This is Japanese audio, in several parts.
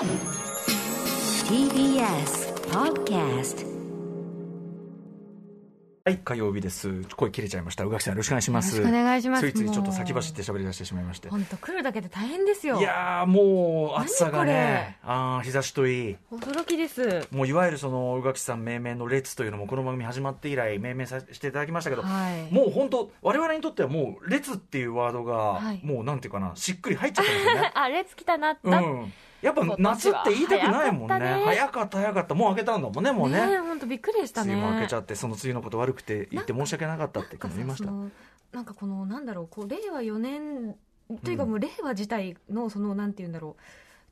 TBS Podcast はい、火曜日です。声切れちゃいました。宇垣さんよろしくお願いします。よろしくお願いしますついついちょっと先走って喋り出してしまいまして。本当来るだけで大変ですよいやー、もう暑さが何ね、あー日差しといい。驚きですもういわゆるその宇垣さん命名の列というのもこの番組始まって以来命名させていただきましたけど、はいもう本当我々にとってはもう列っていうワードが、はいもうなんていうかなしっくり入っちゃってますよね。あ列来たなった、うん。やっぱ夏って言いたくないもんね。早早かった早かった。もう開けたんだもんね、もうね。ね本当びっくりでしたね梅雨も明けちゃって、その梅雨のこと悪くて言って申し訳なかったってなんか言いました。なんかこのなんだろうこう令和4年というかもう令和自体のそのなんて言うんだろう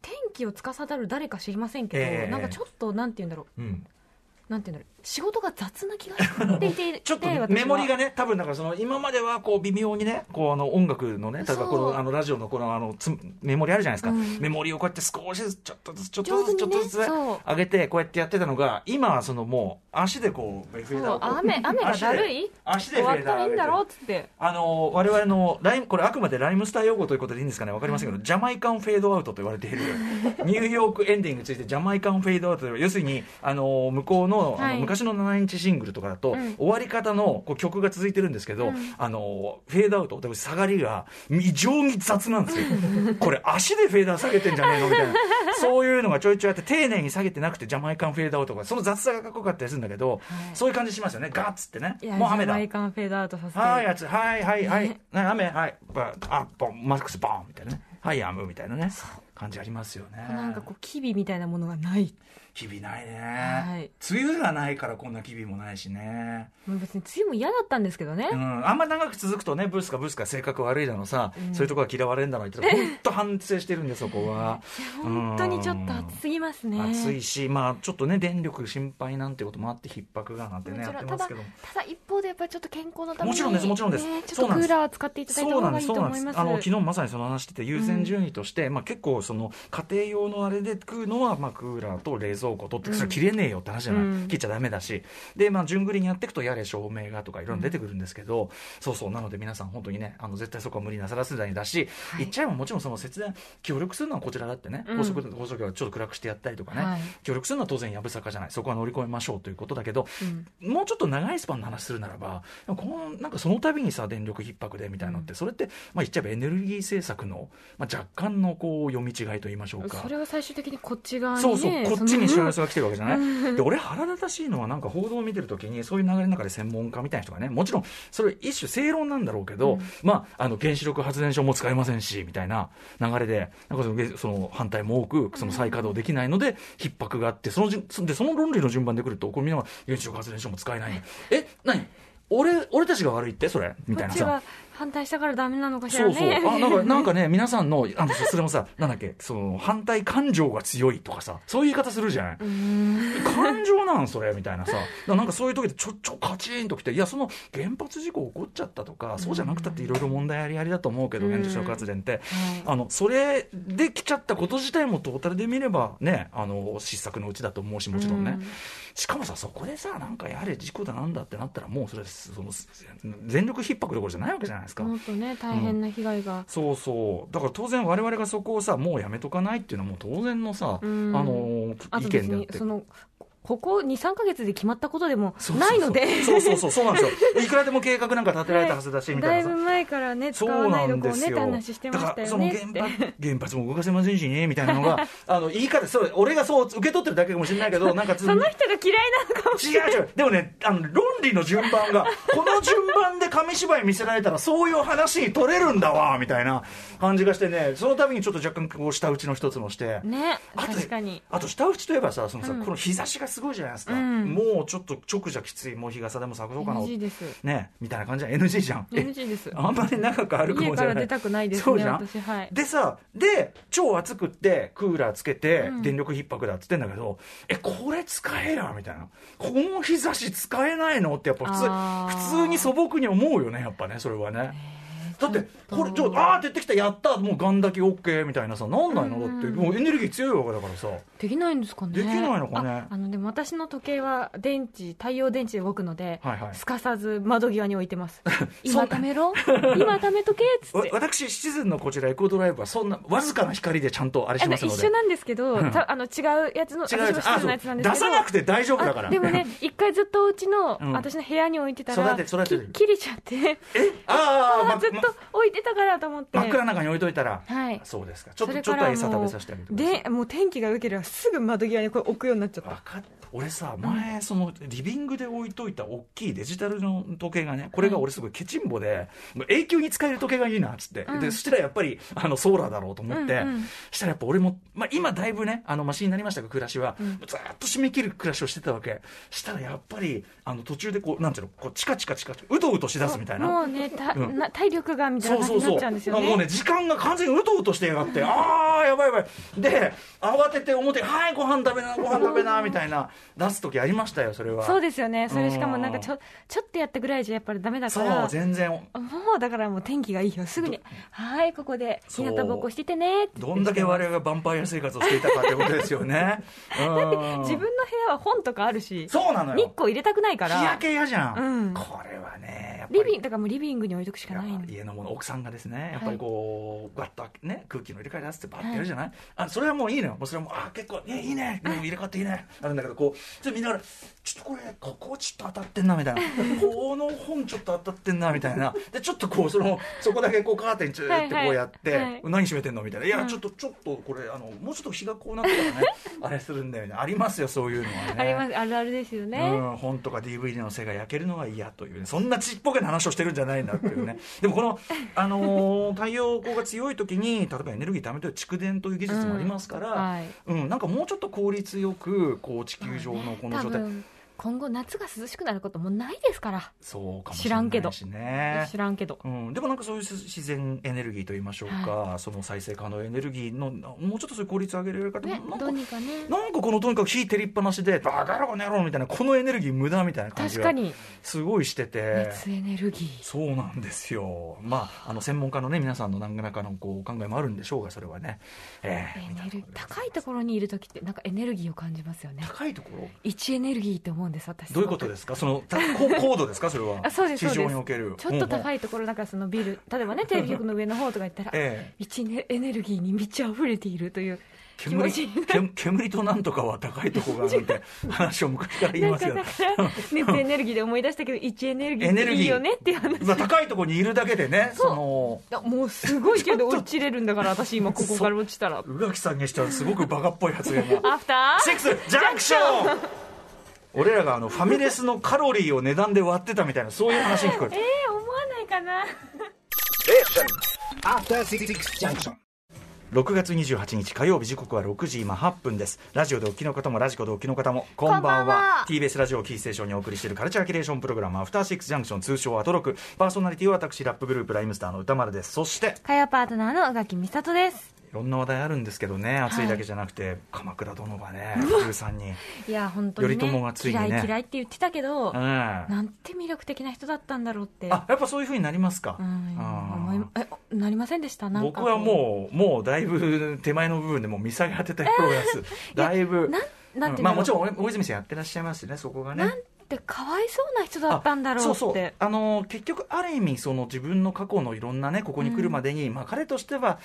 天気を司る誰か知りませんけど、ええなんかちょっとなんて言うんだろうん。うなんて言うんだろう仕事が雑な気がしていて ちょっとメモリがね、多分だからその今まではこう微妙にね、こうあの音楽のね、例えばこのあのラジオのこのあのつメモリあるじゃないですか、うん。メモリをこうやって少しずつちょっとずつちょっとずつちょっとずつ上げてこうやってやってたのが、今はそのもう足でこうフェーダーをこう雨雨が だるい？足で足でフェーダーを上げてらいいんだろうっつって。あの我々のライムこれあくまでライムスター用語ということでいいんですかね？わかりませんけど、ジャマイカンフェードアウトと言われている。ニューヨークエンディングについてジャマイカンフェードアウト要するにあの向こうの、はい昔の7インチシングルとかだと、うん。終わり方のこう曲が続いてるんですけど、うん。あのフェードアウトで下がりが異常に雑なんですよ。これ足でフェーダー下げてんじゃねえのみたいな。そういうのがちょいちょいあって丁寧に下げてなくてジャマイカンフェードアウトとかその雑さがかっこよかったりするんだけど、はい。そういう感じしますよね。ガッツってね。もう雨だ。ジャマイカンフェードアウトさせて。はい、やつ、はい、はい、はい。ね、ね、雨、はい、ば、あ、ボン、マックス、ボンみたいなね。はい、やむみたいなね。感じありますよね。なんかこう機微みたいなものがない日々ないね。はい梅雨がないからこんな日々もないしね。別に梅雨も嫌だったんですけどね、うん、あんま長く続くとね、ブースかブースか性格悪いだのさ、うんそういうところが嫌われるんだろうって言っ当 反省してるんです、そこは。本当にちょっと暑すぎますね暑いし、まあちょっとね、電力心配なんてこともあって、逼迫がなんてね、やってますけど。ただ一方でやっぱりちょっと健康のためにもちろんですもちろんですねちょっとクーラー使っていただいた方がいい。と思いますあの、昨日まさにその話してて、優先順位として、まあ結構その、家庭用のあれで食うのは、まあクーラーと冷蔵庫とって、それ切れねえよって話じゃない。うん。切っちゃダメだし。で、まあ順繰りにやっていくと、やれ照明がとかいろいろ出てくるんですけど、そうそう、なので皆さん本当にね、あの、絶対そこは無理なさらせないだし、はい。言っちゃえばもちろんその節電、協力するのはこちらだってね、うん。高速、高速はちょっと暗くしてやったりとかね、はい。協力するのは当然やぶさかじゃない。そこは乗り越えましょうということだけど、うん。もうちょっと長いスパンの話するならば、このなんかその度にさ、電力逼迫でみたいなのって、それって、まあ、言っちゃえばエネルギー政策の、まあ、若干のこう読み違いと言いましょうか。それは最終的にこっち側に、ね、そうそう、こっちにそのしわ寄せが来てるわけじゃない、うん。で俺、腹立たしいのは、なんか報道を見てるときに、そういう流れの中で専門家みたいな人がね、もちろん、それ一種正論なんだろうけど、うん。まあ、あの原子力発電所も使えませんし、みたいな流れで、なんかそのその反対も多く、その再稼働できないので、逼迫があって、そのじゅでその論理の順番でくると、これみんなが原子力発電所も使えない。え、何？俺、俺たちが悪いって？それ？みたいなさ。反対したからダメなのかしらそうそう。ねあ、なんか、なんかね、皆さんの、あの、それもさ、なんだっけ、その、反対感情が強いとかさ、そういう言い方するじゃない、感情なんそれみたいなさ。なんかそういう時でちょ、ちょ、カチンときて、いや、その原発事故起こっちゃったとか、そうじゃなくたっていろいろ問題ありありだと思うけど、うん原子力発電って。はいあの、それで来ちゃったこと自体もトータルで見ればね、あの、失策のうちだと思うし、もちろんね。うんしかもさ、そこでさ、なんかやれ事故だなんだってなったら、もうそれ、その、全力逼迫どころじゃないわけじゃないですか。もっとね大変な被害が、そうそう。だから当然我々がそこをさ、もうやめとかないっていうのはもう当然のさ、うんあの、意見であって。にそのここ23か月で決まったことでもないのでそうそうそう、そうなんですよ。いくらでも計画なんか立てられたはずだし、みたいなさ。だいぶ前からね使そうなわないどこうんですよ。ねって話してましたよそのね原発、原発も動かせませんしね、みたいなのが、あの、言い方、そう、俺がそう受け取ってるだけかもしれないけど、なんかつその人が嫌いなのかもしれない違う違う。でもね、あの、論理の順番が、この順番で紙芝居見せられたら、そういう話に取れるんだわ、みたいな感じがしてね、その度にちょっと若干、こう、下打ちの一つもして。ねあと確かにあと、下打ちといえばさ、そのさ、うんこの日差しがすごいじゃないですか。うんもうちょっと直じゃきつい、もう日傘でも咲そうかな。NG ですね、みたいな感じじゃん。NG じゃん。え NG ですあんまり長く歩くもんじゃない。家から出たくないですねそうじゃん私はいでさ、で、超暑くって、クーラーつけてう、ん電力逼迫だっつってんだけど、え、これ使えやみたいな。この日差し使えないの？ってやっぱ普通、普通に素朴に思うよね、やっぱね、それはね。だってこれちょあーってきたやったもうガンだけ OK みたいなさなんないのだって。もうエネルギー強いわけだからさ。できないんですかね。できないのかね。ああのでも私の時計は電池太陽電池で動くので、はいはい。すかさず窓際に置いてます。今そん貯めろ今貯めとけっつって。わ 私シチズンのこちらエコドライブはそんなわずかな光でちゃんとあれしますので。一緒なんですけど、うん。たあの違うやつの違うやつ。私も室のやつなんです出けど。さなくて大丈夫だから。あでもね 一回ずっとお家の、うん。私の部屋に置いてたら育て育て切れちゃって。ああずっと 置いてたからと思って。真っ暗な中に置いといたらはい。そうですか。ちょっとちょっと餌食べさせてあげてください。でもう天気が良ければすぐ窓際にこれ置くようになっちゃった。わかっ俺さ前そのリビングで置いといた大きいデジタルの時計がねこれが俺すごいケチンボで永久に使える時計がいいなっつって、うんでそしたらやっぱりあのソーラーだろうと思って、うんうんしたらやっぱ俺も、まあ、今だいぶねあのマシになりましたが暮らしは、うん。ずっと締め切る暮らしをしてたわけ。したらやっぱりあの途中でこうなんていうのこうチカチカチカうとうとしだすみたいな。もうね体力がみたいな感じになっちゃうんですよねもうね時間が完全にうとうとしてやがってああやばいやばい。で慌てて表に「はいご飯食べなご飯食べな」みたいな出す時ありましたよそれは。そうですよね。それしかもなんかうんちょちょっとやったぐらいじゃやっぱりダメだかそうら全然。もうだからもう天気がいいよ。すぐに「はいここで日向ぼっこしててね」ってどんだけ我々がヴァンパイア生活をしていたかということですよね。自分の部屋は本とかあるしそうなのよ。日光入れたくないから。日焼け嫌じゃん、うん。これはねリビングだからもうリビングに置いとくしかないんで家のもの奥さんがですねやっぱりこう、ガッとね空気の入れ替え出すってバッてやるじゃない、あそれはもういいのよ。もうそれはもうあ結構ねいいね。入れ替わっていいね。あるんだけどこうちょっと見ながらちょっとこれここちょっと当たってんなみたいな。この本ちょっと当たってんなみたいな。でちょっとこうそのそこだけこうカーテンちょってこうやって、はい。はい何閉めてんのみたいな。いや、うんちょっとちょっとこれあのもうちょっと日がこうなってからね あれするんだよね。ありますよそういうのはね。あります。あるあるですよね、うん、本とか DVD の背が焼けるのが嫌というね。そんなちっぽけな話をしてるんじゃないんだっていうね。でもこの、あのー太陽光が強い時に例えばエネルギー貯めてる蓄電という技術もありますから、はい。うんなんかもうちょっと効率よくこう地球上のこの状態、今後夏が涼しくなることもないですから。そうかもし知らんけどれないしね。知らんけど。うん、でもなんかそういう自然エネルギーといいましょうか、その再生可能エネルギーのもうちょっとそういう効率上げられる方も、ねなんかね。なんかこのとにかく火照りっぱなしでバカ野郎この野郎みたいなこのエネルギー無駄みたいな感じが確かに。すごいしてて。熱エネルギー。そうなんですよ。まああの専門家のね皆さんの何らかのこうお考えもあるんでしょうがそれはね、えエーみたネルギー高いところにいる時ってなんかエネルギーを感じますよね。高いところ？位置エネルギーって思うんです私。どういうことですか？その高度ですか？それは。あそうですそう地です。上における。ちょっと高い、いところなんかそのビル例えばねテレビ局の上の方とか行ったらええ。位置ねエネルギーに満ち溢れているという煙煙煙となんとかは高いところがなんて話を昔から言いますよかだから熱エネルギーで思い出したけど位置エネルギー。っていいよねっていう話。まあ、高いところにいるだけでねそのもうすごい勢いで落ちれるんだから私今ここから落ちたら。宇垣さんにしてはすごくバカっぽい発言が。アフター？シックスジャンクション俺らがあのファミレスのカロリーを値段で割ってたみたいなそういう話に聞こえる えー、思わないかな。After Six Junction. 6月28日火曜日時刻は6時今8分です。ラジオでお聞きの方もラジコでお聞きの方もこんばんは。こんばんは。TBS ラジオをキーステーションにお送りしているカルチャーキュレーションプログラムアフターシックスジャンクション通称アトロク。パーソナリティは私ラップグループライムスターの歌丸です。そして火曜パートナーの宇垣美里ですいろんな話題あるんですけどね暑いだけじゃなくて、鎌倉殿がね13人。いや本当に、ね、頼朝がついにね。嫌い嫌いって言ってたけど、うん。なんて魅力的な人だったんだろうって。あやっぱそういうふうになりますか、うん。えなりませんでした？なんか僕はもうもうだいぶ手前の部分でもう見下げ当てたようです、だいぶ。なんていうん。まあもちろん大泉さんやってらっしゃいますしねそこがね。なんてかわいそうな人だったんだろうって。あそうそう。あの結局ある意味その自分の過去のいろんなねここに来るまでに、まあ彼としては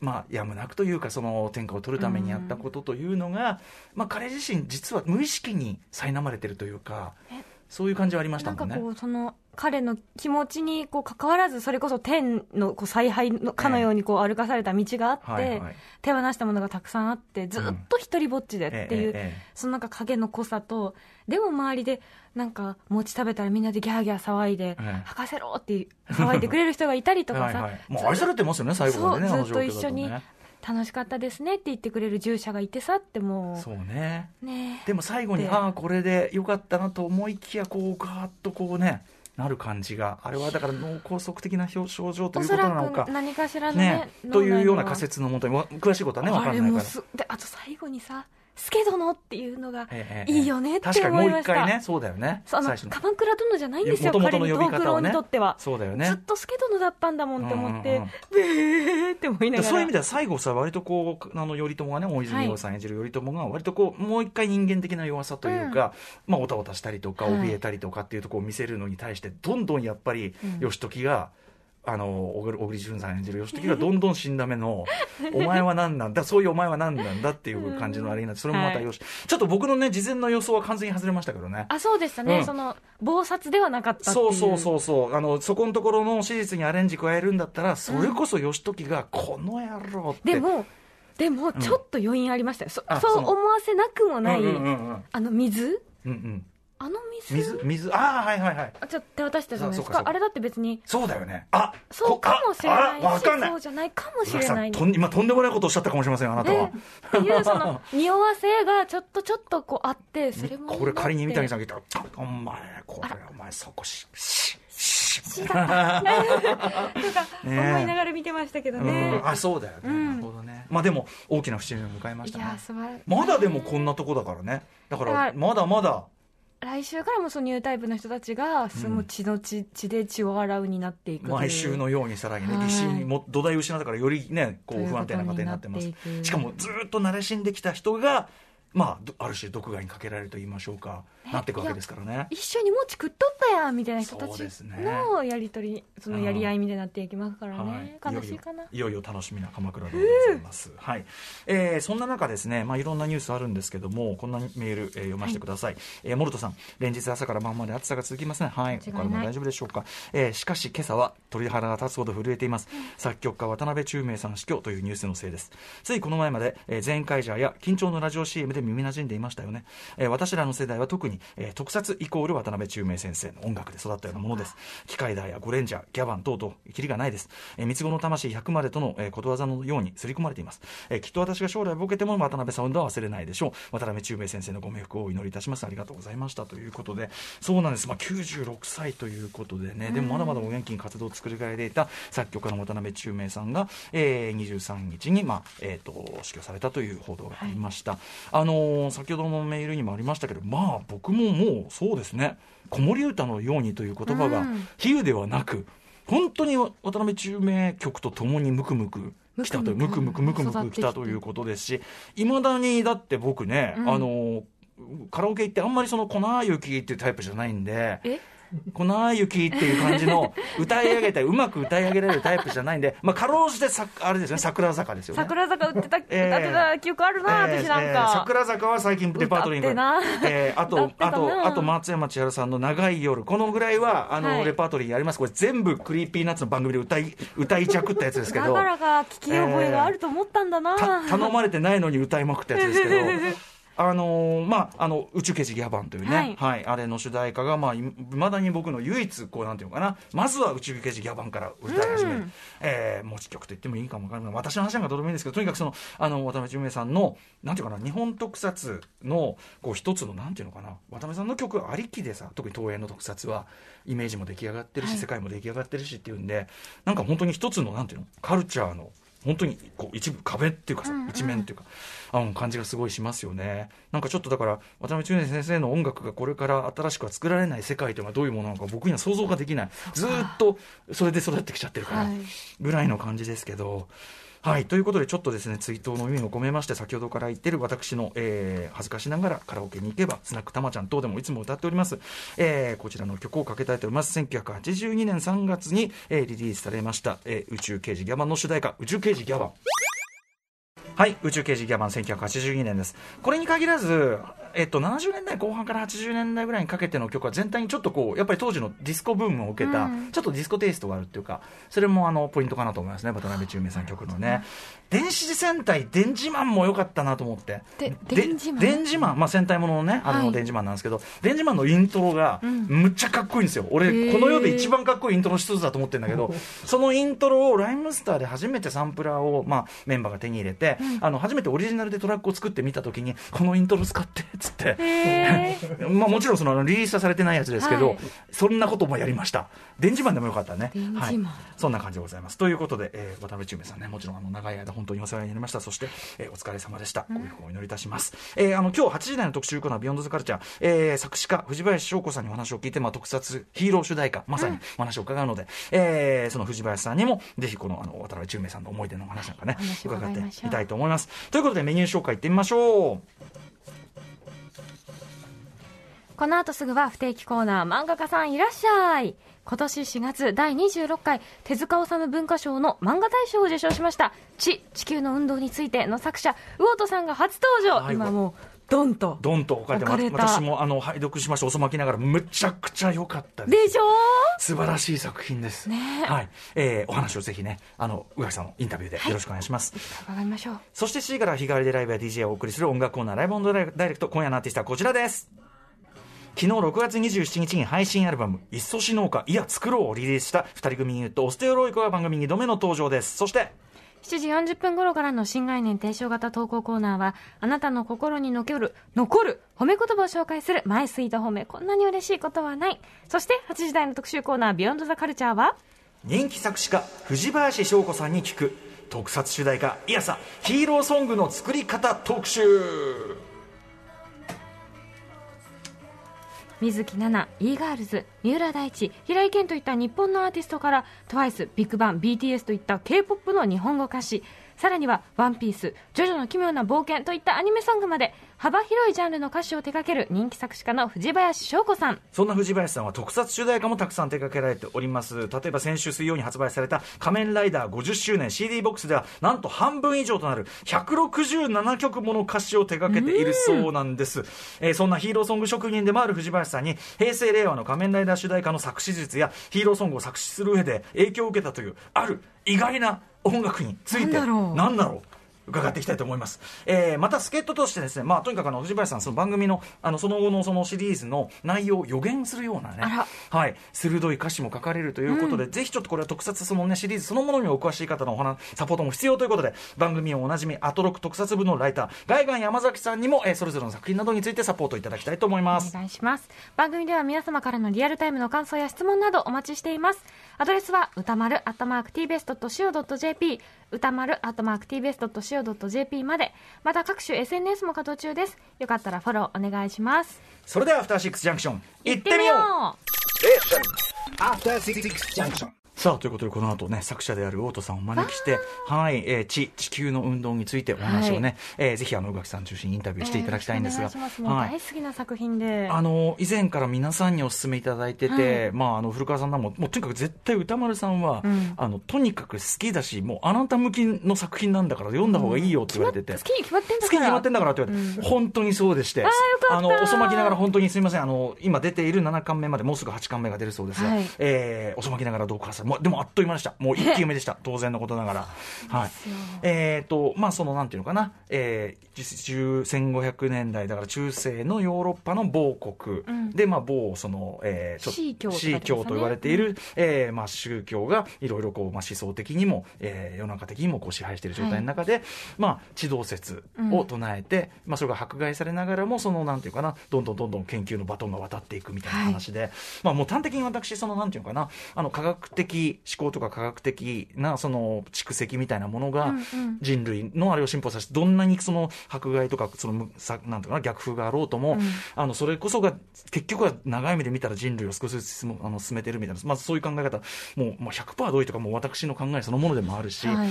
まあ、やむなくというかその天下を取るためにやったことというのが、まあ、彼自身実は無意識に苛まれてるというかえそういう感じはありましたなんかもんね。こうその彼の気持ちにこう関わらずそれこそ天のこう采配のかのようにこう歩かされた道があって、はいはい。手放したものがたくさんあってずっと一人ぼっちでっていう、ええええそのなんか影の濃さとでも周りでなんか餅食べたらみんなでギャーギャー騒いでええ「吐かせろ!」って騒いでくれる人がいたりとかさ はいはい、もう愛されてますよね最後までねずっと状況だ一緒にね楽しかったですねって言ってくれる従者がいてさってもそうね。うね。でも最後にで。ああこれでよかったなと思いきやこうガーッとこうねなる感じが。あれはだから脳梗塞的な症症状ということなのか。く何かしらのねね。というような仮説のもとにわ詳しいことはね分かんないから。もすであと最後にさスケ殿っていうのがええいいよねって確かにもう思いました。一回ね、そうだよね。その鎌倉殿じゃないんですよ、元々彼にの呼び方をね東九郎にとっては。そうだよねずっ。と助殿だったんだもんって思って、うんうんうんって思いながら。そういう意味では最後さ割とこうあの頼朝がね大泉洋さん演じる頼朝が割とこうもう一回人間的な弱さというか、まあおたおたしたりとかはい怯えたりとかっていうところを見せるのに対してどんどんやっぱり義時が、あの小栗旬さん演じる義時がどんどん死んだ目の「お前は何なんだそういうお前は何なんだ」っていう感じのあれになってそれもまたよし、ちょっと僕のね事前の予想は完全に外れましたけどね。あ、そうでしたね。うん。その、暴殺ではなかったっていそうそうそうそう。あのそこのところの史実にアレンジ加えるんだったらそれこそ義時が「この野郎」って。でも、でも、ちょっと余韻ありましたよ。そあそのそう思わせなくもない、うんうんうんうん。あの水？うんうんあの水？水水ああはいはいはい。あちょっと手渡したじゃないですか。あれだって別に。そうだよね。あそうかもしれないしそうじゃないかもしれないとん今とんでもないことをおっしゃったかもしれませんあなたは、っていうその匂わせがちょっとちょっとこうあってそれもこれ仮に三谷さんんが言ったら「お前これお前そこしししとかね思いながら見てましたけどうねんあそうだよね、うんなるほどねまあでも大きな節目を迎えましいやたねまだでもこんなとこだからねだからはいまだまだ来週からもそのニュータイプの人たちがその血の血血で血を洗うになっていく毎週のようにさらにねはい。疑心も土台を失ったからよりねことう不安定な家庭になってます。しかもずっと慣れしんできた人がまあどある種毒害にかけられると言いましょうか、なっていくわけですからね。一緒に餅食っとったやんみたいな人たちそうですね。のやり取りそのやり合いみたいになっていきますからね、はい、悲しいかな。いよいよ楽しみな鎌倉でございます、はい。えーそんな中ですね、まあ、いろんなニュースあるんですけどもこんなメール、えー読ませてください、えーモルトさん連日朝から晩まで暑さが続きますね。はい。お体も大丈夫でしょうか、えーしかし今朝は鳥肌が立つほど震えています、作曲家渡辺宙明さん死去というニュースのせいです。ついこの前まで、えー、全カイジャーや緊張のラジオ CM で耳なじんでいましたよね、えー私らの世代は特に、えー特撮イコール渡辺宙明先生の音楽で育ったようなものです。機械だやゴレンジャーギャバン等々キリがないです、えー三つ子の魂100までとの、えーことわざのように刷り込まれています、えーきっと私が将来ボケても渡辺サウンドは忘れないでしょう。渡辺宙明先生のご冥福をお祈りいたします。ありがとうございましたということで。そうなんです、まあ、96歳ということでね。でもまだまだお元気に活動を作り変えていた作曲家の渡辺宙明さんが、えー23日に、まあえー、と死去されたという報道がありました、あのー先ほどのメールにもありましたけどまあ僕ももうそうですね。子守歌のようにという言葉がうん。比喩ではなく本当に渡辺宙明曲とともにムクムク来たというムクムクムクムク来たということですしいまだにだって僕ね、うん。あのカラオケ行ってあんまりその粉雪っていうタイプじゃないんでえ？粉雪っていう感じの歌い上げたりうまく歌い上げられるタイプじゃないんで、まあ、かろうじてさあれですよね桜坂ですよね。桜坂売ってた、えー歌ってた記憶あるな、えー私なんえーか、桜坂は最近レパートリーに歌ってなえーあとあとあと松山千春さんの長い夜。このぐらいはあの、はい。レパートリーやります。これ全部 Creepy Nuts の番組で歌い歌いまくったやつですけど。だからか聞き覚えがあると思ったんだな、た頼まれてないのに歌いまくったやつですけど あのーまあ、あの宇宙刑事ギャバンというね、ははい。いあれの主題歌が、まあ、いまだに僕の唯一こうなんていうのかな。まずは宇宙刑事ギャバンから歌い始める、うん。えー持ち曲と言ってもいいかもわからない。私の話なんかどうでもいいんですけどとにかくそのあの渡辺宙明さんのなんていうかな日本特撮のこう一つのなんていうのかな。渡辺さんの曲ありきでさ特に東映の特撮はイメージも出来上がってるし、はい。世界も出来上がってるしっていうんでなんか本当に一つのなんていうのカルチャーの本当にこう一部壁っていうかさ、うんうん。一面っていうかあの感じがすごいしますよね。なんかちょっとだから渡辺宙明先生の音楽がこれから新しくは作られない世界というのはどういうものなのか僕には想像ができない。ずーっとそれで育ってきちゃってるから、はい。ぐらいの感じですけど。はい、ということでちょっとですね追悼の意味を込めまして先ほどから言ってる私の、えー恥ずかしながらカラオケに行けばスナックたまちゃん等でもいつも歌っております、えーこちらの曲をかけたいと思います。1982年3月に、えーリリースされました、えー宇宙刑事ギャバンの主題歌宇宙刑事ギャバン。はい宇宙刑事ギャバン1982年です。これに限らずえっと、70年代後半から80年代ぐらいにかけての曲は全体にちょっとこうやっぱり当時のディスコブームを受けた、うん。ちょっとディスコテイストがあるっていうかそれもあのポイントかなと思いますね。渡辺宙明さん曲のね。電子戦隊電磁マンも良かったなと思って。でで電磁マン電磁マンまあ戦隊もののねあはい。の電磁マンなんですけど、電磁マンのイントロがうん。むっちゃかっこいいんですよ、俺へー。この世で一番かっこいいイントロの一つだと思ってるんだけどそのイントロをライムスターで初めてサンプラーを、まあ、メンバーが手に入れて、あの初めてオリジナルでトラックを作ってみたときに、このイントロ使ってっつって、まあ、もちろんそのリリースはされてないやつですけど、はいそんなこともやりました。電磁版でもよかったね。はい、そんな感じでございます。ということで、えー渡辺中明さんね、もちろんあの長い間本当にお世話になりました。そして、えーお疲れ様でした。ご冥福をお祈りいたします。えーあの今日8時台の特集コーナービヨンドザカルチャー、えー作詞家藤林翔子さんにお話を聞いて、まあ特撮ヒーロー主題歌まさにお話を伺うので、えーその藤林さんにもぜひこのあの渡辺中明さんの思い出の話なんかね伺ってみたいと思います。ということでメニュー紹介いってみましょう。この後すぐは不定期コーナー漫画家さんいらっしゃい今年4月第26回手塚治虫文化賞の漫画大賞を受賞しました「地地球の運動について」の作者魚戸さんが初登場、はい今もうドンと。ドンと置かれてま私もあの拝読しました。遅まきながらむちゃくちゃ良かったです。でしょ？素晴らしい作品です。ね。えはい、えーお話をぜひね、あの宇垣さんのインタビューでよろしくお願いします。伺いましょう。そして C から日替わりでライブや DJ をお送りする音楽コーナーライブオンダイレクト今夜のアーティストはこちらです。昨日6月27日に配信アルバム「いっそし農家いや作ろう」をリリースした2人組ユニットオステオロイコが番組2度目の登場です。そして7時40分頃からの新概念提唱型投稿コーナーはあなたの心に残る残る褒め言葉を紹介するマイスイート褒め。こんなに嬉しいことはない。そして8時台の特集コーナービヨンドザカルチャーは人気作詞家藤林翔子さんに聞く特撮主題歌いやさヒーローソングの作り方特集。水木奈々、e ガールズ、三浦大知、平井堅といった日本のアーティストから TWICE、ビッグバン、BTS といった K-POP の日本語歌詞。さらには「ワンピースジョジョの奇妙な冒険」といったアニメソングまで。幅広いジャンルの歌詞を手掛ける人気作詞家の藤林翔子さん。そんな藤林さんは特撮主題歌もたくさん手掛けられております例えば先週水曜に発売された「仮面ライダー50周年 CD ボックス」ではなんと半分以上となる167曲もの歌詞を手掛けているそうなんです、えーそんなヒーローソング職人でもある藤林さんに平成令和の仮面ライダー主題歌の作詞術やヒーローソングを作詞する上で影響を受けたというある意外な音楽についてなんだろう。なんだろう伺っていきたいと思います、えーまた助っ人としてですね、まあ、とにかくあの藤林さんその番組のあのその後のそのシリーズの内容を予言するようなねあはい、鋭い歌詞も書かれるということで、ぜひちょっとこれは特撮その、ね、シリーズそのものにお詳しい方のお話サポートも必要ということで番組をおなじみアトロク特撮部のライターガイガン山崎さんにも、えーそれぞれの作品などについてサポートいただきたいと思いまおす。願いします。番組では皆様からのリアルタイムの感想や質問などお待ちしています。アドレスは歌丸アットマーク TBS.CO.JP 歌丸アットマーク TBS.CO.JP まで。また各種 SNS も稼働中です。よかったらフォローお願いします。それではアフターシックスジャンクション行って行ってみよみようう。After Six Junction. さあということでこの後ね作者である大戸さんをお招きしてはい、えー地地球の運動についてお話をね、えーぜひあの宇垣さん中心にインタビューしていただきたいんですが、よろしくお願いします。もうはい。大好きな作品で、あの以前から皆さんにお勧めいただいてて、まあ、あの古川さんももうとにかく絶対歌丸さんは、うん。あのとにかく好きだしもうあなた向きの作品なんだから読んだ方がいいよって言われてて、好きに決まってんだから。好きに決まってんだからって言われて、本当にそうでして、あの遅まきながら本当にすみません、あの今出ている7巻目までもうすぐ8巻目が出るそうですが、はい。えー遅まきながらどうかさい、もうでもあっという間でした、もう一気目でした、当然のことながら。はい。えーとまあ、そのなんていうのかな、えー、10 1500年代だから中世のヨーロッパの某国、うん。で、まあ、某その、えー、ちょシー教とかシー教と言われている、えーまあ、宗教がいろいろこう、まあ、思想的にも、えー世の中的にもこう支配している状態の中で、まあ、地動説を唱えて、まあ、それが迫害されながらもそのなんていうかな。どんどんどんどん研究のバトンが渡っていくみたいな話で、まあ、もう端的に私そのなんていうのかな。あの科学的思考とか科学的なその蓄積みたいなものが、人類のあれを進歩させてどんなにその迫害とかそのなんていうかな逆風があろうとも、うん。あのそれこそが結局は長い目で見たら人類を少しずつあの進めてるみたいな、まあ、そういう考え方もう、まあ、100%同意とかもう私の考えそのものでもあるし、はい。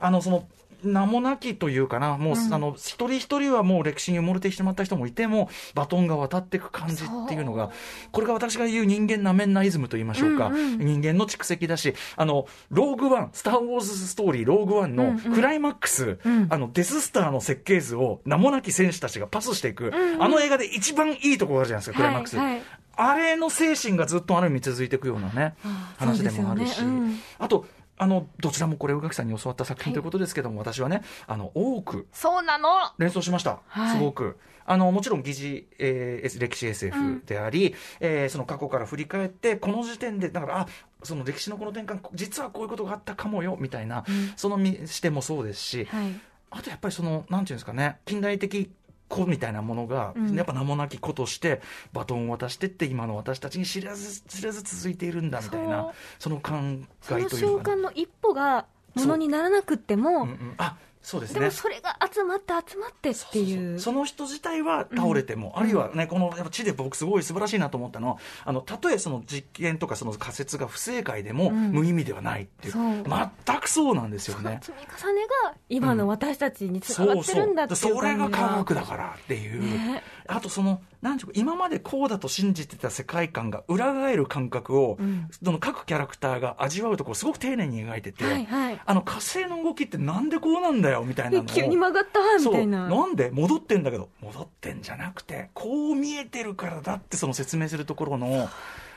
あのその名もなきというかな、もう、うん。あの一人一人はもう歴史に埋もれてしまった人もいても、バトンが渡っていく感じっていうのが、これが私が言う人間なめんなイズムと言いましょうか、うんうん。人間の蓄積だし、あのローグワン、スター・ウォーズ・ストーリー、ローグワンのうんうんクライマックス、うん。あのデススターの設計図を名もなき戦士たちがパスしていく、んうん。あの映画で一番いいところがあるじゃないですか、クライマックス。はい。はいあれの精神がずっとある意味続いていくようなね、話でもあるし、ね。うん。あと、あのどちらもこれ、宇垣さんに教わった作品ということですけども、私はね、あの多くそうなの？連想しました、はい。すごく。あのもちろん疑似、えー歴史 SF であり、えーその過去から振り返って、この時点で、だから、あその歴史のこの転換、実はこういうことがあったかもよみたいな、うん。その見視点もそうですし、はい。あとやっぱりその、なんていうんですかね、近代的子みたいなものが、うん。やっぱ名もなき子としてバトンを渡してって今の私たちに知らず知らず続いているんだみたいなその感その慨というか、瞬間の一歩がものにならなくっても、うんうん。あそうですね。でもそれが集まって集まってっていう。その人自体は倒れても、あるいはね、このやっぱ地で僕すごい素晴らしいなと思ったのは、あの、たとえその実験とかその仮説が不正解でも、うん。無意味ではないっていう、全くそうなんですよね。積み重ねが今の私たちにつながってるんだっていうそうそう。それが科学だからっていう、ねあとそのなんていうか今までこうだと信じてた世界観が裏返る感覚を、うん。その各キャラクターが味わうところをすごく丁寧に描いてて、はいはい。あの火星の動きってなんでこうなんだよみたいなのをで急に曲がったみたいな。なんで戻ってんだけど戻ってんじゃなくてこう見えてるからだってその説明するところの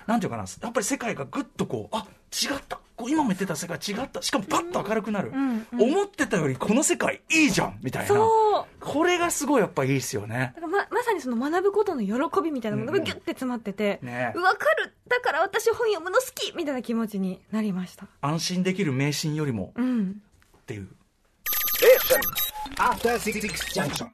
なんていうかなやっぱり世界がぐっとこうあ違った。こう今も言ってた世界違った。しかもパッと明るくなる、うんうん思ってたよりこの世界いいじゃんみたいな。そう。これがすごいやっぱいいですよね。だからままさにその学ぶことの喜びみたいなものがうん。うんギュッて詰まってて、ね。わかる。だから私本読むの好きみたいな気持ちになりました。安心できる迷信よりも。うん。っていう。After Six Junction.